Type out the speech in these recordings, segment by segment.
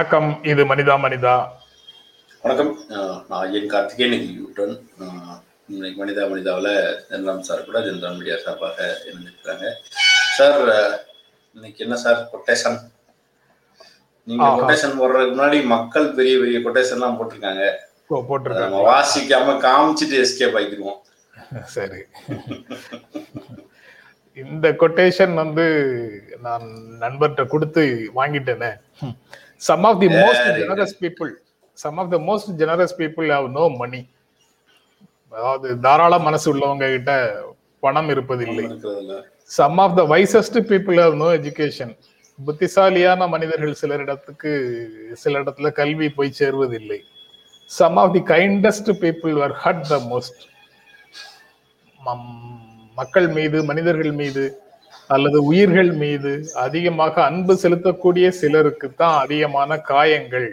வணக்கம் இது மனிதா மனிதா. வணக்கம். நான் என் கார்த்திகேயன் யூட்டன் இன்னைக்கு மனிதா மனிதாவில் ஜென்ராம் சார் கூட ஜென்ராம் மீடியா சார்பாக இருந்திருக்கிறாங்க சார் இன்னைக்கு என்ன சார் கொட்டேஷன் நீங்க. கொட்டேஷன் போடுறதுக்கு முன்னாடி மக்கள் பெரிய பெரிய கொட்டேஷன்லாம் போட்டிருக்காங்க. போட்டிருக்காங்க. வாசிக்காம காமிச்சிட்டு எஸ்கேப் ஆகிடுவோம் சரி. இந்த கொட்டேஷன் வந்து நான் நண்பர்கிட்ட கொடுத்து வாங்கிட்டேனே. Some of the most generous people some of the most generous people have no money அதாவது தாராள மனசு உள்ளவங்க கிட்ட பணம் இருப்பதில்லை. Some of the wisest people have no education புத்திசாலியான மனிதர்கள் சிலரிடத்துக்கு சில இடத்துல கல்வி போய் சேர்வதில்லை. Some of the kindest people were hurt the most மக்கள் மீது மனிதர்கள் மீது அல்லது உயிர்கள் மீது அதிகமாக அன்பு செலுத்தக்கூடிய சிலருக்கு தான் அதிகமான காயங்கள்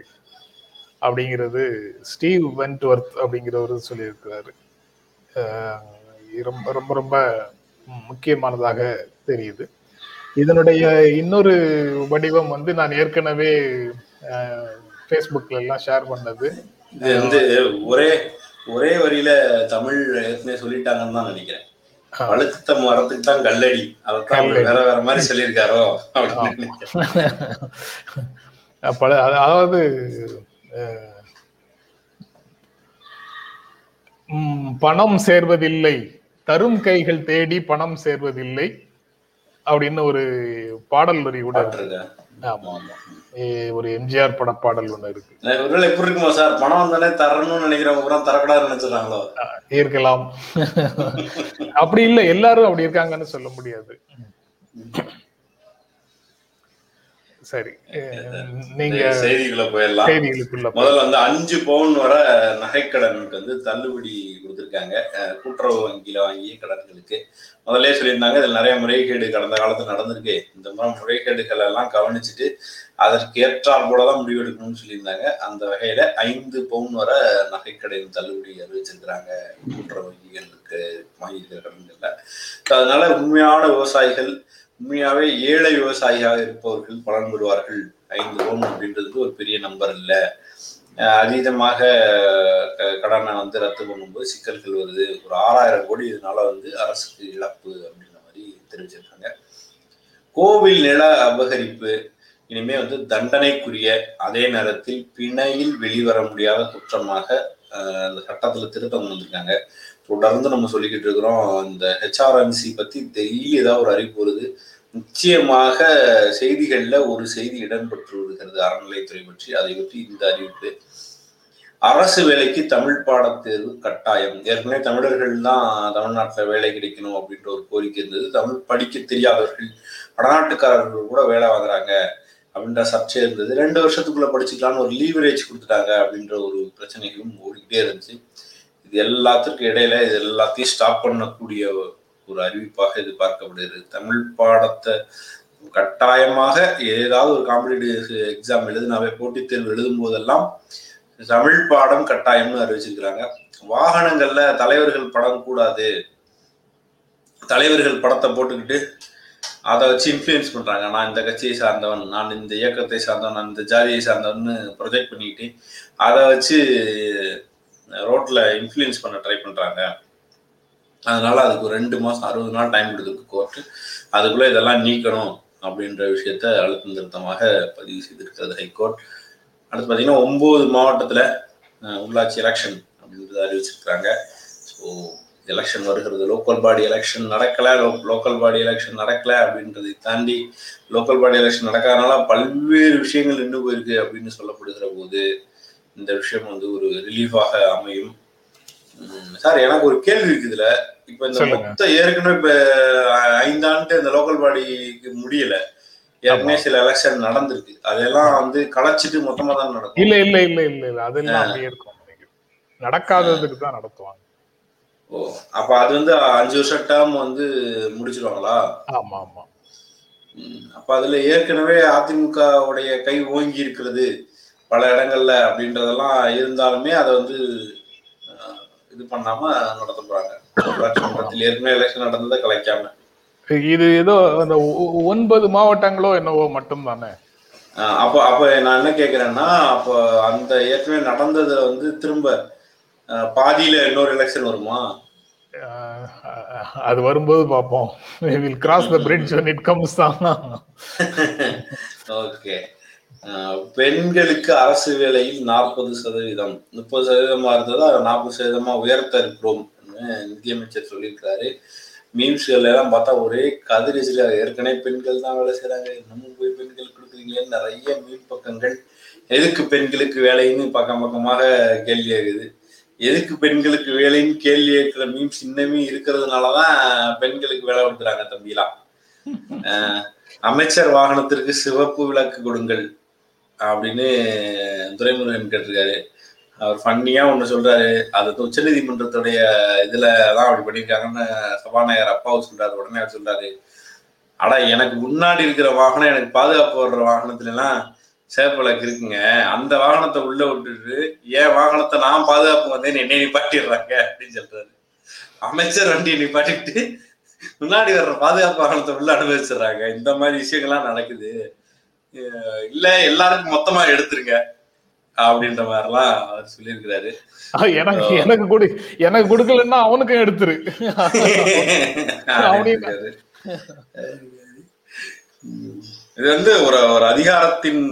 அப்படிங்கிறது ஸ்டீவ் வென்ட்வர்த் அப்படிங்கிறவர் சொல்லியிருக்கிறாரு. ரொம்ப ரொம்ப ரொம்ப முக்கியமானதாக தெரியுது. இதனுடைய இன்னொரு வடிவம் வந்து நான் ஏற்கனவே ஃபேஸ்புக்ல எல்லாம் ஷேர் பண்ணது. இது வந்து ஒரே ஒரே வரியில தமிழ் ஏற்கனவே சொல்லிட்டாங்கன்னு தான் நினைக்கிறேன். வழுத்த மரத்துக்கு தான் கல்லடி. அவர் வேற வேற மாதிரி சொல்லியிருக்காரோ. பல அத- அதாவது பணம் சேர்வதில்லை. தரும் கைகள் தேடி பணம் சேர்வதில்லை. அப்படின்னு ஒரு பாடல் வரி கூட. ஆமா ஆமா. ஏ, ஒரு எம்ஜிஆர் பட பாடல் ஒண்ணு இருக்கு. ஒருவேளை எப்படி இருக்குமா சார் பணம் வந்தானே தரணும்னு நினைக்கிறவங்க பூரா தரக்கூடாதுன்னு நினைச்சிடறாங்களோ? இருக்கலாம். அப்படி இல்லை எல்லாரும் அப்படி இருக்காங்கன்னு சொல்ல முடியாது. சரி. நீங்க செய்திகளை போயிடலாம். செய்திகளுக்குள்ள முதல்ல வந்து அஞ்சு பவுன் வர நகைக்கடனுக்கு வந்து தள்ளுபடி கொடுத்திருக்காங்க. கூட்டுறவு வங்கியில வாங்கிய கடன்களுக்கு முதல்ல சொல்லியிருந்தாங்க இதுல நிறைய முறைகேடு கடந்த காலத்துல நடந்திருக்கு. இந்த முறை முறைகேடுகள் எல்லாம் கவனிச்சுட்டு அதற்கு ஏற்றாற் போலதான் முடிவெடுக்கணும்னு சொல்லியிருந்தாங்க. அந்த வகையில ஐந்து பவுன் வர நகைக்கடன் தள்ளுபடி அறிவிச்சிருக்கிறாங்க கூட்டுறவு வங்கிகளுக்கு வாங்கியிருக்கிற கடன்கள்ல. அதனால உண்மையான விவசாயிகள் உண்மையாவே ஏழை விவசாயியாக இருப்பவர்கள் பலன் பெறுவார்கள். ஐந்து ஓம் அப்படின்றது ஒரு பெரிய நம்பர் இல்லை. அதீதமாக க- கடனை வந்து ரத்து பண்ணும்போது சிக்கல்கள் வருது. ஒரு ஆறாயிரம் கோடி இதனால வந்து அரசுக்கு இழப்பு அப்படின்ற மாதிரி தெரிவிச்சிருக்காங்க. கோவில் நில அபகரிப்பு இனிமே வந்து தண்டனைக்குரிய அதே நேரத்தில் பிணையில் வெளிவர முடியாத குற்றமாக அந்த சட்டத்துல திருத்தம் வந்திருக்காங்க. தொடர்ந்து நம்ம சொல்லிக்கிட்டு இருக்கிறோம் இந்த ஹெச்ஆர்எம்சி பத்தி டெய்லி ஏதாவது ஒரு அறிவிப்பு வருது. நிச்சயமாக செய்திகள்ல ஒரு செய்தி இடம்பெற்று வருகிறது அறநிலைத்துறை பற்றி. அதை பற்றி இந்த அறிவிப்பு. அரசு வேலைக்கு தமிழ் பாடத்தேர்வு கட்டாயம். ஏற்கனவே தமிழர்கள் தான் தமிழ்நாட்டில் வேலை கிடைக்கணும் அப்படின்ற ஒரு கோரிக்கை இருந்தது. தமிழ் படிக்க தெரியாதவர்கள் வடநாட்டுக்காரர்கள் கூட வேலை வாங்குறாங்க. அப்படின்ற சர்ச்சை இருந்தது. ரெண்டு வருஷத்துக்குள்ள படிச்சுக்கலான்னு ஒரு லீவரேஜ் கொடுத்துட்டாங்க அப்படின்ற ஒரு பிரச்சனைகளும் ஓடிக்கிட்டே இருந்துச்சு. இது எல்லாத்திற்கும் இடையில இது எல்லாத்தையும் ஸ்டாப் பண்ணக்கூடிய ஒரு அறிவிப்பாக இது பார்க்கப்படுகிறது தமிழ் பாடத்தை கட்டாயமாக ஏதாவது ஒரு காம்படிட்டிவ் எக்ஸாம் எழுதினாவே போட்டித் தேர்வு எழுதும் போதெல்லாம் தமிழ் பாடம் கட்டாயம்னு அறிவிச்சிருக்கிறாங்க. வாகனங்கள்ல தலைவர்கள் படம் கூடாது. தலைவர்கள் படத்தை போட்டுக்கிட்டு அதை வச்சு இன்ஃப்ளூயன்ஸ் பண்ணுறாங்க நான் இந்த கட்சியை சார்ந்தவன் நான் இந்த இயக்கத்தை சார்ந்தவன் நான் இந்த ஜாதியை சார்ந்தவன் ப்ரொஜெக்ட் பண்ணிக்கிட்டு அதை வச்சு ரோட்டில் இன்ஃப்ளூயன்ஸ் பண்ண ட்ரை பண்ணுறாங்க அதனால அதுக்கு ஒரு ரெண்டு மாதம் அறுபது நாள் டைம் கொடுத்துருக்கு கோர்ட்டு அதுக்குள்ளே இதெல்லாம் நீக்கணும் அப்படின்ற விஷயத்த அழுத்தம் திருத்தமாக பதிவு செய்திருக்கிறது ஹைகோர்ட். அடுத்து பார்த்தீங்கன்னா ஒம்பது மாவட்டத்தில் உள்ளாட்சி எலெக்ஷன் அப்படின்றத அறிவிச்சிருக்கிறாங்க. ஸோ எலெக்ஷன் வருகிறது. லோக்கல் பாடி எலெக்ஷன் நடக்கல. லோக்கல் பாடி எலெக்ஷன் நடக்கல அப்படின்றதை தாண்டி லோக்கல் பாடி எலெக்ஷன் நடக்காதனால பல்வேறு விஷயங்கள் நின்று போயிருக்கு அப்படின்னு சொல்லப்படுகிற போது இந்த விஷயம் வந்து ஒரு ரிலீஃபாக அமையும். சார் எனக்கு ஒரு கேள்வி இருக்கு இதுல. இப்ப இந்த. மொத்த ஏற்கனவே இப்ப ஐந்தாண்டு இந்த லோக்கல் பாடிக்கு முடியல. ஏற்கனவே சில எலெக்ஷன் நடந்திருக்கு. அதெல்லாம் வந்து கலைச்சிட்டு மொத்தமா தான் நடக்கும். இல்ல இல்ல இல்ல இல்ல அதெல்லாம் இருக்கும். நடக்காததுக்கு தான் நடத்துவாங்க. ஓ அப்ப அது வந்து அஞ்சு வருஷம் டேர்ம் வந்து முடிச்சிருவாங்களா? ஆமா ஆமா அப்ப அதுல ஏற்கனவே அதிமுக உடைய கை ஓங்கி இருக்கிறது பல இடங்கள்ல அப்படின்றதெல்லாம் இருந்தாலுமே அதை வந்து இது பண்ணாம நடத்த போறாங்க ஏற்கனவே எலெக்ஷன் நடந்ததை கலைக்காம. இது ஏதோ அந்த ஒன்பது மாவட்டங்களோ என்னவோ மட்டும் தானே அப்போ அப்போ நான் என்ன கேட்குறேன்னா அப்போ அந்த ஏற்கனவே நடந்ததுல வந்து திரும்ப பாதியில இன்னொரு எலெக்ஷன் வருமா? அது வரும்போது பார்ப்போம். Will cross the bridge when it comes தான் ஓகே பெண்களுக்கு அரசு வேலையில் நாற்பது சதவீதம். முப்பது சதவீதமா இருந்ததா? நாற்பது சதவீதமா உயர்த்த இருக்கிறோம் நிதியமைச்சர் சொல்லியிருக்காரு மீம்ஸ்கள் எல்லாம் பார்த்தா ஒரே கதிரிசில ஏற்கனவே பெண்கள் தான் வேலை செய்றாங்க. இன்னமும் போய் பெண்கள் கொடுக்குறீங்களேன்னு நிறைய மீன் பக்கங்கள். எதுக்கு பெண்களுக்கு வேலைன்னு பக்கம் பக்கமாக கேள்வி ஆகுது. எதுக்கு பெண்களுக்கு வேலைன்னு கேள்வி கேட்கிற மீம்ஸ் இன்னமே இருக்கிறதுனாலதான் பெண்களுக்கு வேலை கொடுக்குறாங்க தம்பிலாம் அமைச்சர் வாகனத்திற்கு சிவப்பு விளக்கு கொடுங்கள் அப்படின்னு துரைமுருகன் கேட்டிருக்காரு. அவர் ஃபன்னியா ஒண்ணு சொல்றாரு. அது உச்ச உச்சநீதிமன்றத்துடைய இதுல தான் அப்படி பண்ணியிருக்காங்கன்னு சபாநாயகர் அப்பாவு சொல்றாரு. உடனே அவர் சொல்றாரு. ஆனா எனக்கு முன்னாடி இருக்கிற வாகனம் எனக்கு பாதுகாப்பு வர்ற வாகனத்துல எல்லாம் சிவப்பு விளக்கு இருக்குங்க. அந்த வாகனத்தை உள்ள விட்டுட்டு என் வாகனத்தை நான் பாதுகாப்பு வந்தேன்னு என்னை நிப்பாட்டிடுறாங்க அப்படின்னு சொல்றாரு. அமைச்சர் வண்டியை நிப்பாட்டிட்டு முன்னாடி வர்ற பாதுகாப்பு வாகனத்தை உள்ள அனுபவிச்சிடுறாங்க. இந்த மாதிரி விஷயங்கள்லாம் நடக்குது. இல்ல எல்லாருக்கும் மொத்தமா எடுத்துருங்க அப்படின்ற மாதிரிலாம் அவர் சொல்லியிருக்கிறாரு. எனக்கு எனக்கு கொடு எனக்கு கொடுக்கலன்னா அவனுக்கும் எடுத்துரு. அப்படின்றாரு. இது வந்து ஒரு ஒரு அதிகாரத்தின்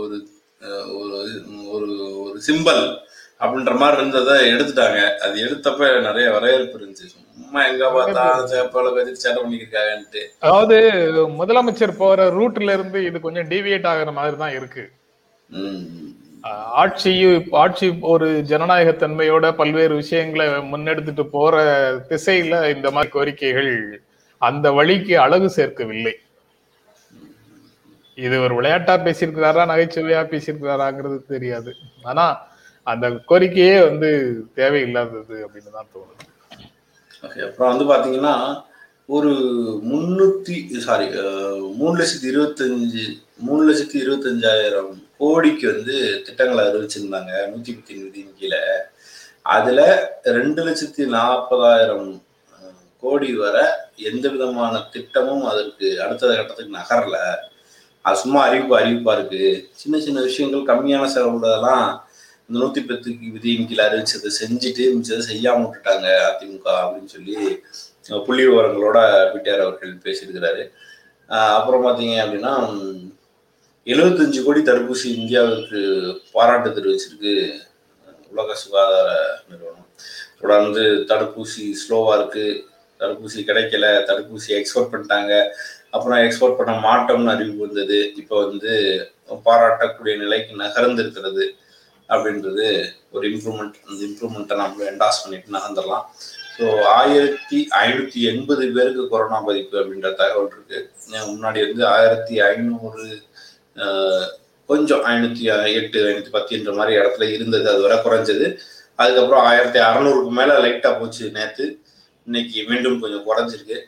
ஒரு ஒரு ஒரு ஒரு சிம்பல் அப்படின்ற மாதிரி இருந்ததை எடுத்துட்டாங்க. அது எடுத்தப்ப நிறைய வரவேற்பு இருந்துச்சு. சும்மா எங்க பார்த்தா சேட்டை பண்ணிக்கிருக்காங்கன்ட்டு. அதாவது முதலமைச்சர் போற ரூட்ல இருந்து இது கொஞ்சம் டீவியேட் ஆகுற மாதிரி தான் இருக்கு. ஆட்சியும் ஆட்சி ஒரு ஜனநாயக தன்மையோட பல்வேறு விஷயங்களை முன்னெடுத்துட்டு போற திசையில இந்த மாதிரி கோரிக்கைகள் அந்த வழிக்கு அழகு சேர்க்கவில்லை. இது ஒரு விளையாட்டா பேசியிருக்கிறாரா நகைச்சுவையா பேசியிருக்கிறாராங்கிறது தெரியாது. ஆனா அந்த கோரிக்கையே வந்து தேவையில்லாதது அப்படின்னு தான் தோணுது. ஓகே அப்புறம் வந்து பாத்தீங்கன்னா ஒரு முன்னூத்தி சாரி மூணு லட்சத்தி இருபத்தஞ்சு மூணு லட்சத்தி இருபத்தஞ்சாயிரம் கோடிக்கு வந்து திட்டங்களை அறிவிச்சிருந்தாங்க நூத்தி பத்தி நிதியின் கீழே. அதுல ரெண்டு லட்சத்தி நாற்பதாயிரம் கோடி வர எந்த விதமான திட்டமும் அதற்கு அடுத்த கட்டத்துக்கு நகரல. அது சும்மா அறிவிப்பு அறிவிப்பா இருக்கு. சின்ன சின்ன விஷயங்கள் கம்மியான செலவுள்ளதெல்லாம் இந்த நூத்தி பத்துக்கு விதியின் கீழே அறிவிச்சதை செஞ்சுட்டு மிச்சதை செய்யாம விட்டுட்டாங்க அதிமுக அப்படின்னு சொல்லி புள்ளி விவரங்களோட பிடிஆர் அவர்கள் பேசியிருக்கிறாரு. அப்புறம் பாத்தீங்க அப்படின்னா எழுபத்தஞ்சு கோடி தடுப்பூசி இந்தியாவிற்கு பாராட்டு தெரிவிச்சிருக்கு உலக சுகாதார நிறுவனம். தொடர்ந்து தடுப்பூசி ஸ்லோவா இருக்கு. தடுப்பூசி கிடைக்கல தடுப்பூசி எக்ஸ்போர்ட் பண்ணிட்டாங்க. அப்புறம் எக்ஸ்போர்ட் பண்ண மாட்டோம்னு அறிவிப்பு வந்தது. இப்போ வந்து பாராட்டக்கூடிய நிலைக்கு நகர்ந்திருக்கிறது அப்படின்றது ஒரு இம்ப்ரூவ்மெண்ட் அந்த இம்ப்ரூவ்மெண்ட்டை நம்ம என்டாஸ் பண்ணிட்டு நகர்ந்துடலாம். ஸோ ஆயிரத்தி ஐநூத்தி எண்பது பேருக்கு கொரோனா பாதிப்பு அப்படின்ற தகவல் இருக்கு. முன்னாடி வந்து ஆயிரத்தி ஐநூறு கொஞ்சம் ஐநூத்தி எட்டு ஐநூத்தி பத்துன்ற மாதிரி இடத்துல இருந்தது. அது வரை குறைஞ்சது. அதுக்கப்புறம் ஆயிரத்தி அறநூறுக்கு மேல லைட்டா போச்சு நேத்து. இன்னைக்கு மீண்டும் கொஞ்சம் குறைஞ்சிருக்கு.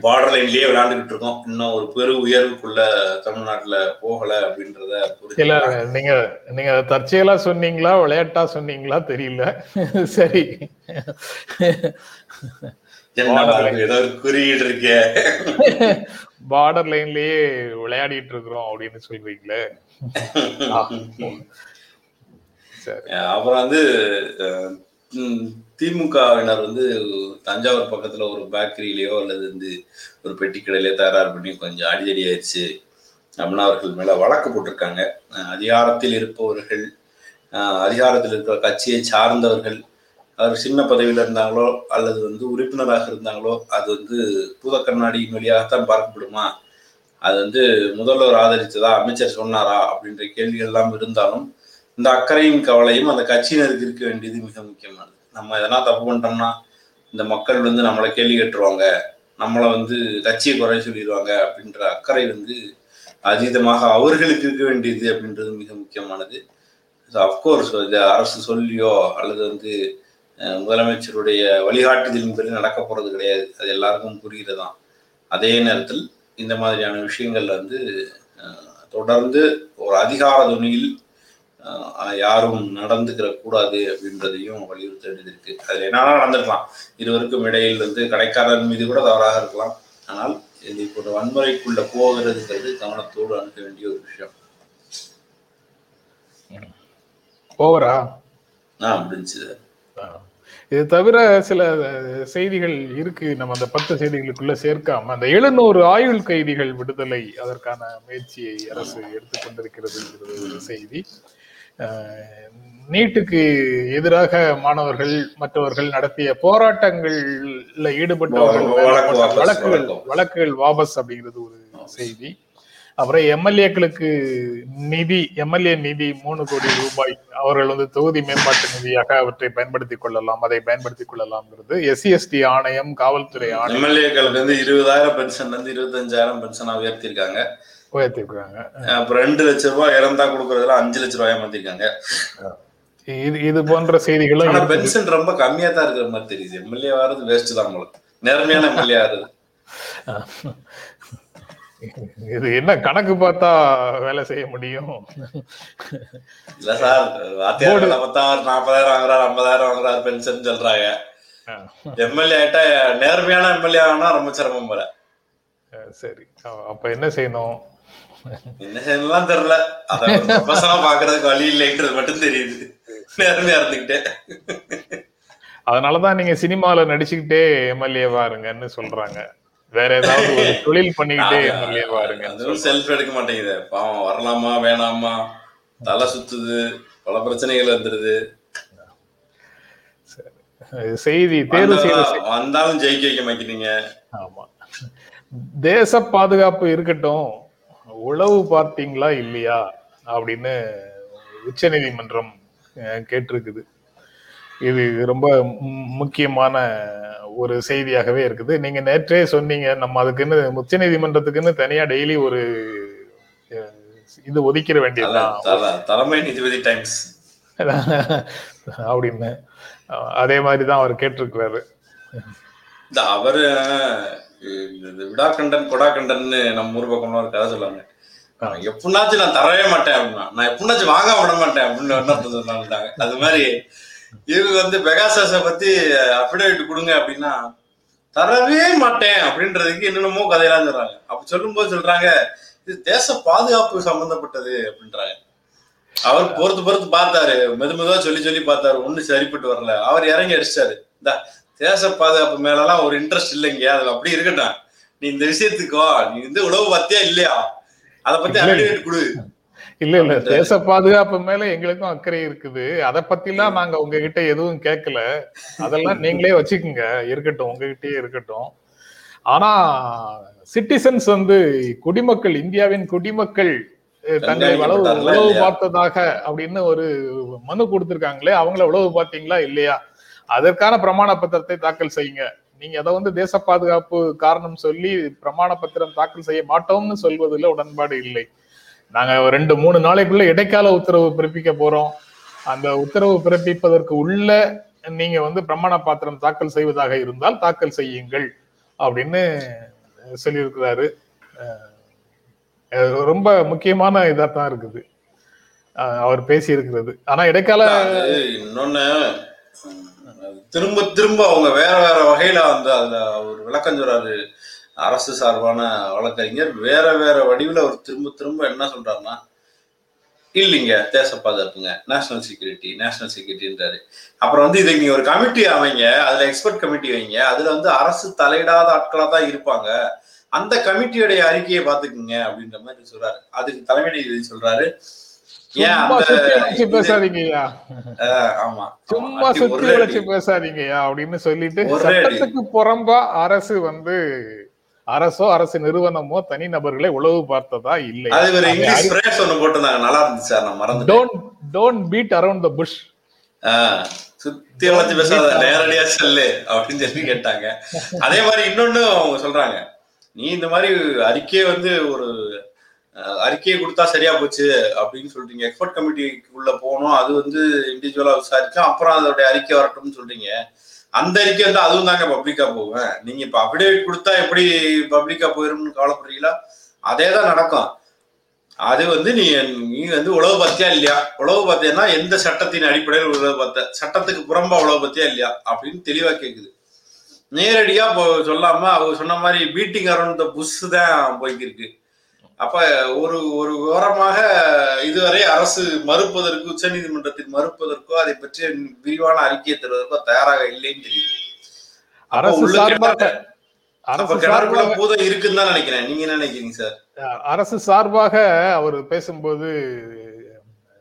பார்டர் லைன்லயே விளையாண்டுகிட்டு இருக்கோம். இன்னும் ஒரு பெரு உயர்வுக்குள்ள தமிழ்நாட்டுல போகல அப்படின்றத இல்ல நீங்க நீங்க அதை தற்செயலா சொன்னீங்களா விளையாட்டா சொன்னீங்களா தெரியல. சரி. குறியீடு இருக்கே. பார்டர் லைன்லயே விளையாடிட்டு இருக்கிறோம் அப்படின்னு சொல்றீங்களே. அப்புறம் வந்து திமுகவினர் வந்து தஞ்சாவூர் பக்கத்துல ஒரு பேக்கரியிலேயோ அல்லது வந்து ஒரு பெட்டி கடையிலயோ தயார் பண்ணி கொஞ்சம் அடிதடி ஆயிடுச்சு. அப்படின்னா அவர்கள் மேல வழக்கு போட்டிருக்காங்க. அதிகாரத்தில் இருப்பவர்கள் அதிகாரத்தில் இருக்கிற கட்சியை சார்ந்தவர்கள் அவர் சின்ன பதவியில இருந்தாங்களோ அல்லது வந்து உறுப்பினராக இருந்தாங்களோ அது வந்து பூத கண்ணாடியின் வழியாகத்தான் பார்க்கப்படுமா? அது வந்து முதல்வர் ஆதரித்ததா அமைச்சர் சொன்னாரா? அப்படின்ற கேள்விகள் எல்லாம் இருந்தாலும் இந்த அக்கறையும் கவலையும் அந்த கட்சியினருக்கு இருக்க வேண்டியது மிக முக்கியமானது. நம்ம எதனா தப்பு பண்ணிட்டோம்னா இந்த மக்கள் வந்து நம்மளை கேள்வி கட்டுருவாங்க. நம்மளை வந்து கட்சியை குறை சொல்லிடுவாங்க அப்படின்ற அக்கறை வந்து அதீதமாக அவர்களுக்கு இருக்க வேண்டியது அப்படின்றது மிக முக்கியமானது. அஃப்கோர்ஸ் இது அரசு சொல்லியோ அல்லது வந்து முதலமைச்சருடைய வழிகாட்டுதலின் பேரில் நடக்க போகிறது கிடையாது. அது எல்லாருக்கும் புரிகிறதான் அதே நேரத்தில் இந்த மாதிரியான விஷயங்கள் வந்து தொடர்ந்து ஒரு அதிகார துணியில் யாரும் நடந்துக்கிற கூடாது அப்படின்றதையும் வலியுறுத்த வேண்டியது இருக்கு அதுல என்னன்னா நடந்துக்கலாம் இருவருக்கும் இடையில் வந்து கடைக்காரர் மீது கூட தவறாக இருக்கலாம். ஆனால் இது இப்போ வன்முறைக்குள்ள போகிறதுங்கிறது கவனத்தோடு அணுக வேண்டிய ஒரு விஷயம். ஓவரா? ஆ முடிஞ்சு இது தவிர சில செய்திகள் இருக்கு. நம்ம அந்த பத்து செய்திகளுக்குள்ள சேர்க்காம அந்த எழுநூறு ஆயுள் கைதிகள் விடுதலை அதற்கான முயற்சியை அரசு எடுத்துக்கொண்டிருக்கிறது ஒரு செய்தி. நீட்டுக்கு எதிராக மாணவர்கள் மற்றவர்கள் நடத்திய போராட்டங்கள்ல ஈடுபட்டவர்கள் வழக்குகள் வழக்கு. வழக்குகள் வாபஸ் அப்படிங்கிறது ஒரு செய்தி. அப்புறம் எம்எல்ஏக்களுக்கு நிதி எம்எல்ஏ நிதி மூணு கோடி ரூபாய் அவர்கள் வந்து தொகுதி மேம்பாட்டு நிதியாக அவற்றை பயன்படுத்திக் கொள்ளலாம் அதை பயன்படுத்திக் கொள்ளலாம்ங்கிறது எஸ்சி எஸ்டி ஆணையம் காவல்துறை ஆணையம். எம்எல்ஏக்களுக்கு வந்து இருபதாயிரம் பென்ஷன்ல இருந்து இருபத்தஞ்சாயிரம் பென்ஷனா உயர்த்திருக்காங்க உயர்த்திருக்காங்க அப்புறம் ரெண்டு லட்சம் ரூபாய் இறந்தா கொடுக்கறதுல அஞ்சு லட்சம் ரூபாய் மாத்திருக்காங்க. இது இது போன்ற செய்திகளும் ஆனா. பென்ஷன் ரொம்ப கம்மியா தான் இருக்கிற மாதிரி தெரியுது. எம்எல்ஏ வர்றது வேஸ்ட் தான் உங்களுக்கு. நேர்மையான எம்எல்ஏ ஆகுது இது என்ன கணக்கு பார்த்தா வேலை செய்ய முடியும்? இல்ல சார் ஒரு நாற்பதாயிரம் வாங்குறாரு ஐம்பதாயிரம் வாங்குறாரு பென்ஷன் சொல்றாங்க. எம்எல்ஏ ஆயிட்டா நேர்மையான எம்எல்ஏ ஆனா ரொம்ப சிரமம் போல. சரி. அப்ப என்ன செய்யணும்? என்ன செய்யலாம் தெரியல அத பாக்குறதுக்கு வழி இல்லைன்றது மட்டும் தெரியுது நேர்மையா இருந்துகிட்டே அதனாலதான் நீங்க சினிமால நடிச்சுக்கிட்டே எம்எல்ஏவா இருங்கன்னு சொல்றாங்க. வேற ஏதாவது ஒரு தொழில் பண்ணிக்கிட்டே எம்எல்ஏவா இருங்கன்னு அதுவும் செல்ஃப் எடுக்க மாட்டேங்குது. பாவம் வரலாமா வேணாமா? தலை சுத்துது பல பிரச்சனைகள் வந்துருது. செய்தி தேர்வு செய்த வந்தாலும் வந்தாலும் ஜெயிக்க வைக்க மாட்டீங்க. ஆமா. தேச பாதுகாப்பு இருக்கட்டும். உளவு பார்த்தீங்களா இல்லையா அப்படின்னு உச்சநீதிமன்றம் அஹ், கேட்டிருக்குது. இது ரொம்ப முக்கியமான ஒரு செய்தியாகவே இருக்குது. நீங்க நேற்றே சொன்னீங்க நம்ம அதுக்குன்னு உச்சநீதிமன்றத்துக்குன்னு தனியா டெய்லி ஒரு இது ஒதுக்கிற வேண்டியதுதான். தலைமை நீதிபதி டைம்ஸ். அப்படின்னு அதே மாதிரி தான் அவர் கேட்டிருக்கிறாரு. அவரு இந்த விடா கண்டன் கொடா நம்ம ஊர் பக்கம்லாம் ஒரு கதை சொல்லுவாங்க. எப்படின்னாச்சும் எப்படினாச்சும் நான் தரவே மாட்டேன் அப்படின்னா நான் எப்படின்னாச்சும் வாங்க விட மாட்டேன் அப்படின்னு சொன்னாங்க அது மாதிரி இவங்க வந்து பெகாசாஸ பத்தி அபிடேவிட் கொடுங்க அப்படின்னா தரவே மாட்டேன் அப்படின்றதுக்கு என்னென்னமோ கதையெல்லாம் சொல்றாங்க. அப்படி சொல்லும்போது சொல்றாங்க இது தேச பாதுகாப்பு சம்பந்தப்பட்டது அப்படின்றாங்க. அவர் பொறுத்து பொறுத்து பார்த்தாரு. மெது மெதுவா சொல்லி சொல்லி பார்த்தாரு. ஒண்ணு சரிப்பட்டு வரல. அவர் இறங்கி அடிச்சாரு இந்த தேச பாதுகாப்பு மேலலாம் ஒரு இன்ட்ரெஸ்ட் இல்லைங்க. அதுல அப்படி இருக்கட்டும். நீ இந்த விஷயத்துக்கோ நீ வந்து உழவு பார்த்தியா இல்லையா? அத பத்தி இல்லை. அபிடேவிட் கொடு. இல்ல இல்ல. தேச பாதுகாப்பு மேல எங்களுக்கும் அக்கறை இருக்குது. அத பத்திலாம் நாங்க உங்ககிட்ட எதுவும் கேட்கல அதெல்லாம் நீங்களே வச்சுக்கோங்க. இருக்கட்டும். உங்ககிட்டயே இருக்கட்டும். ஆனா சிட்டிசன்ஸ் வந்து குடிமக்கள் இந்தியாவின் குடிமக்கள் தங்களை உளவு உளவு? பார்த்ததாக அப்படின்னு ஒரு மனு கொடுத்திருக்காங்களே. அவங்கள உளவு பார்த்தீங்களா இல்லையா? அதற்கான பிரமாண பத்திரத்தை தாக்கல் செய்யுங்க. நீங்க அதை வந்து தேச பாதுகாப்பு காரணம் சொல்லி பிரமாண பத்திரம் தாக்கல் செய்ய மாட்டோம்னு சொல்வதில் உடன்பாடு இல்லை. நாங்க ரெண்டு மூணு நாளைக்குள்ள இடைக்கால உத்தரவு பிறப்பிக்க போறோம். அந்த உத்தரவு பிறப்பிப்பதற்கு உள்ள நீங்க வந்து பிரமாண பாத்திரம் தாக்கல் செய்வதாக இருந்தால் தாக்கல் செய்யுங்கள் அப்படின்னு சொல்லியிருக்கிறாரு. ரொம்ப முக்கியமான இதா தான் இருக்குது. அவர் பேசி இருக்கிறது ஆனா இடைக்கால இன்னொன்னு திரும்ப திரும்ப அவங்க வேற வேற வகையில வந்து அதுல ஒரு விளக்கம் சொல்றாரு. அரசு சார்பான வழக்கறிஞர் வேற வேற வடிவில் அவர் திரும்ப திரும்ப என்ன சொல்றாருன்னா இல்லைங்க தேச பாதுகாப்புங்க நேஷனல் செக்யூரிட்டி நேஷனல் செக்யூரிட்டின்றாரு அப்புறம் வந்து இதை நீங்க ஒரு கமிட்டி அமைங்க அதுல எக்ஸ்பர்ட் கமிட்டி வைங்க. அதுல வந்து அரசு தலையிடாத ஆட்களா தான் இருப்பாங்க. அந்த கமிட்டியுடைய அறிக்கையை பாத்துக்குங்க அப்படின்ற மாதிரி சொல்றாரு. அதுக்கு தலைமை நீதிபதி சொல்றாரு. சும்மா சுத்தி வளைச்சு இது- பேசாதீங்கய்யா. ஆமா. சும்மா சுத்தி அடி. பேசாதீங்கய்யா அப்படின்னு சொல்லிட்டு. சட்டத்துக்கு புறம்பா அரசு வந்து அரசோ அரசு நிறுவனமோ தனி நபர்களை உளவு பார்த்ததா இல்லை நல்லா இருந்துச்சு சார் நான் மறந்துட்டேன். Don't don't beat around the bush சுத்தி வளைச்சு பேசாத நேரடியா சொல்லு அப்படின்னு சொல்லி கேட்டாங்க. அதே மாதிரி இன்னொன்னு அவங்க சொல்றாங்க. நீ இந்த மாதிரி அறிக்கையை வந்து ஒரு அறிக்கையை கொடுத்தா சரியா போச்சு அப்படின்னு சொல்றீங்க. எக்ஸ்பர்ட் கமிட்டிக்குள்ள போகணும் அது வந்து இண்டிவிஜுவலா விசாரிக்கும் அப்புறம் அதோட அறிக்கை வரட்டும்னு சொல்றீங்க. அந்த அறிக்கை வந்து அதுவும் தாங்க பப்ளிக்கா போவேன் நீங்க இப்ப அபிடேவிட் கொடுத்தா எப்படி பப்ளிக்கா போயிரும்னு கவலைப்படுறீங்களா? அதே தான் நடக்கும். அது வந்து நீ நீ வந்து உழவு பத்தியா இல்லையா? உழவு பத்தியன்னா எந்த சட்டத்தின் அடிப்படையில் உழவு பத்த சட்டத்துக்கு புறம்பா உழவு பத்தியா இல்லையா? அப்படின்னு தெளிவா கேக்குது. நேரடியா இப்போ சொல்லாம அவங்க சொன்ன மாதிரி பீட்டிங் அரௌண்ட் த புஷ் தான் போய்க்கிருக்கு. அப்ப ஒரு ஒரு விவரமாக இதுவரை அரசு மறுப்பதற்கு உச்சநீதிமன்றத்தில் மறுப்பதற்கோ அதை பற்றிய விரிவான அறிக்கையை தருவதற்கோ தயாராக இல்லைன்னு தெரியுது. அரசு சார்பாக கிணறு- அப்ப அரசு கிணறுக்குள்ள சார்பாக பூதம் இருக்குன்னு தான் நினைக்கிறேன். நீங்க என்ன நினைக்கிறீங்க சார்? அரசு சார்பாக அவர் பேசும்போது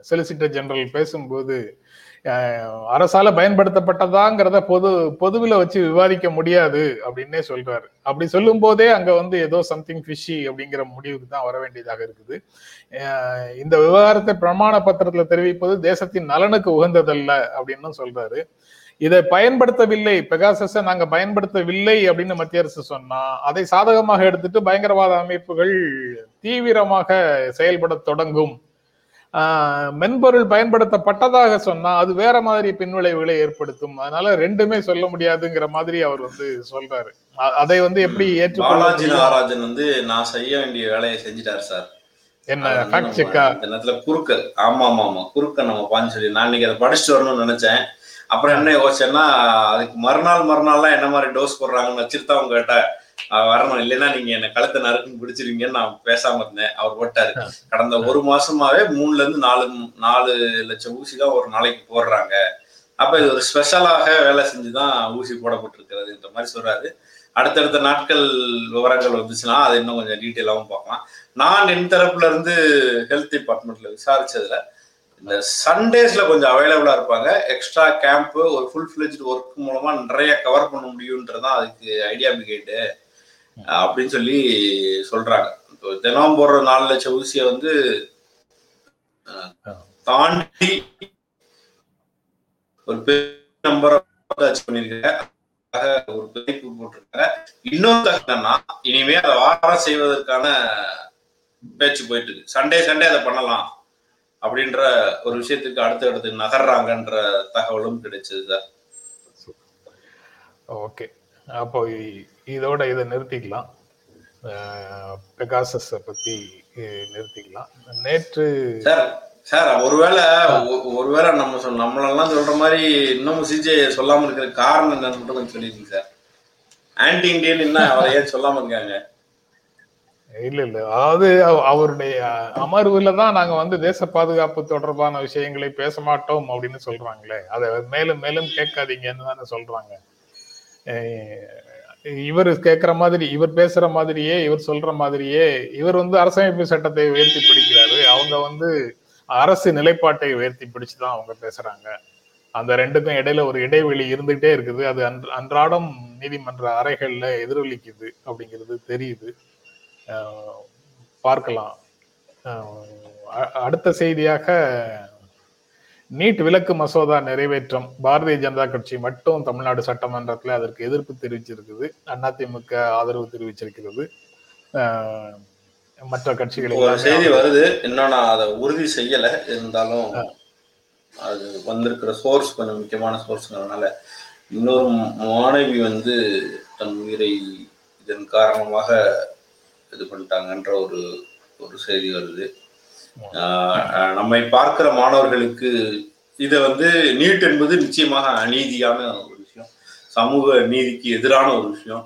சொலிசிட்டர் ஜெனரல் பேசும்போது அரசால பயன்படுத்தப்பட்டதாங்கிறத பொது பொதுவில் வச்சு விவாதிக்க முடியாது அப்படின்னே சொல்றாரு. அப்படி சொல்லும் போதே அங்க வந்து ஏதோ சம்திங் ஃபிஷி அப்படிங்கிற முடிவுக்கு தான் வர வேண்டியதாக இருக்குது. இந்த விவகாரத்தை பிரமாண பத்திரத்துல தெரிவிப்பது தேசத்தின் நலனுக்கு உகந்ததல்ல அப்படின்னு சொல்றாரு. இதை பயன்படுத்தவில்லை பெகாசஸை நாங்க பயன்படுத்தவில்லை அப்படின்னு மத்திய அரசு சொன்னா அதை சாதகமாக எடுத்துட்டு பயங்கரவாத அமைப்புகள் தீவிரமாக செயல்பட தொடங்கும். மென்பொருள் பயன்படுத்தப்பட்டதாக சொன்னா அது வேற மாதிரி பின்விளைவுகளை ஏற்படுத்தும். அதனால ரெண்டுமே சொல்ல முடியாதுங்கிற மாதிரி அவர் வந்து சொல்றாரு. அதை வந்து எப்படி ஏற்றுக்கொள்ள பாலாஜி? நாகராஜன் வந்து நான் செய்ய வேண்டிய வேலையை செஞ்சுட்டாரு சார். என்ன ஃபேக்ட் செக்கா இந்த நேரத்துல குறுக்க ஆமா ஆமா ஆமா. குறுக்க நம்ம பாஞ்சு சொல்லி நான் இன்னைக்கு அதை படிச்சுட்டு வரணும்னு நினைச்சேன். அப்புறம் என்ன யோசிச்சேன்னா அதுக்கு மறுநாள் மறுநாள்லாம் என்ன மாதிரி டோஸ் போடுறாங்கன்னு வச்சுட்டு தான் அவங்க அஹ், வரணும். இல்லைன்னா நீங்க என்ன கழுத்தை நறுக்குன்னு பிடிச்சிருவீங்கன்னு நான் பேசாம இருந்தேன். அவர் போட்டாரு. கடந்த ஒரு மாசமாவே மூணுல இருந்து நாலு நாலு லட்சம் ஊசி தான் ஒரு நாளைக்கு போடுறாங்க. அப்ப இது ஒரு ஸ்பெஷலாக வேலை செஞ்சுதான் ஊசி போடப்பட்டிருக்கிறதுன்ற மாதிரி சொல்றாரு. அடுத்தடுத்த நாட்கள் விவரங்கள் வந்துச்சுன்னா அதை இன்னும் கொஞ்சம் டீட்டெயிலாகவும் பார்க்கலாம். நான் என் தரப்புல இருந்து ஹெல்த் டிபார்ட்மெண்ட்ல விசாரிச்சதுல இந்த சண்டேஸ்ல கொஞ்சம் அவைலபிளா இருப்பாங்க. எக்ஸ்ட்ரா கேம்ப் ஒரு ஃபுல் ஃபிளெஜ்டு ஒர்க் மூலமா நிறைய கவர் பண்ண முடியும்ன்றதான் அதுக்கு ஐடியா பிகேட்டு அப்படின்னு சொல்லி சொல்றாங்க. இப்போ தினம் போடுற நாலு லட்சம் ஊசியை வந்து தாண்டி ஒரு பெரிய நம்பர் ஒரு பிணைப்பு போட்டிருக்காங்க. இன்னொரு தகவல்னா இனிமே அதை வாரம் செய்வதற்கான பேச்சு போயிட்டு இருக்கு சண்டே சண்டே அதை பண்ணலாம் அப்படின்ற ஒரு விஷயத்துக்கு அடுத்து அடுத்து நகர்றாங்கன்ற தகவலும் கிடைச்சது சார் ஓகே அப்போ இதோட இதை நிறுத்திக்கலாம் பெகாசஸ் பத்தி நிறுத்திக்கலாம் நேற்று சார் சார் ஒருவேளை ஒருவேளை நம்ம சொல் நம்மளெல்லாம் சொல்ற மாதிரி இன்னமும் சிஜே சொல்லாம இருக்கிற காரணம் என்னன்னு மட்டும் கொஞ்சம் சொல்லிருக்கீங்க சார். ஆன்டி இண்டியன் என்ன அவரை ஏன் சொல்லாம இருக்காங்க? இல்ல இல்ல. அதாவது அவ- அவருடைய அமர்வுல தான் நாங்க வந்து தேச பாதுகாப்பு தொடர்பான விஷயங்களை பேச மாட்டோம் அப்படின்னு சொல்றாங்களே. அதை மேலும் மேலும் கேட்காதீங்கன்னு தானே சொல்றாங்க. இவர் கேட்குற மாதிரி இவர் பேசுற மாதிரியே இவர் சொல்ற மாதிரியே இவர் வந்து அரசமைப்பு சட்டத்தை உயர்த்தி பிடிக்கிறாரு. அவங்க வந்து அரசு நிலைப்பாட்டை உயர்த்தி பிடிச்சுதான் அவங்க பேசுறாங்க. அந்த ரெண்டுக்கும் இடையில ஒரு இடைவெளி இருந்துகிட்டே இருக்குது. அது அன் அன்றாடம் நீதிமன்ற அறைகள்ல எதிரொலிக்குது அப்படிங்கிறது தெரியுது. பார்க்கலாம். அடுத்த செய்தியாக நீட் விலக்கு மசோதா நிறைவேற்றம் பாரதிய ஜனதா கட்சி மட்டும் தமிழ்நாடு சட்டமன்றத்தில் அதற்கு எதிர்ப்பு தெரிவிச்சிருக்குது. அதிமுக ஆதரவு தெரிவிச்சிருக்கிறது. மற்ற கட்சிகள் ஒரு எல்லாமே செய்தி வருது. இன்னும் நான் அதை உறுதி செய்யல. இருந்தாலும் அது வந்திருக்கிற சோர்ஸ் கொஞ்சம் முக்கியமான சோர்ஸ்ங்கிறதுனால இன்னொரு மாணவி வந்து தன் உயிரை இதன் காரணமாக இது பண்ணிட்டாங்கன்ற ஒரு ஒரு செய்தி வருது. நம்மை பார்க்கிற மாணவர்களுக்கு இதை வந்து நீட் என்பது நிச்சயமாக அநீதியான ஒரு விஷயம். சமூக நீதிக்கு எதிரான ஒரு விஷயம்.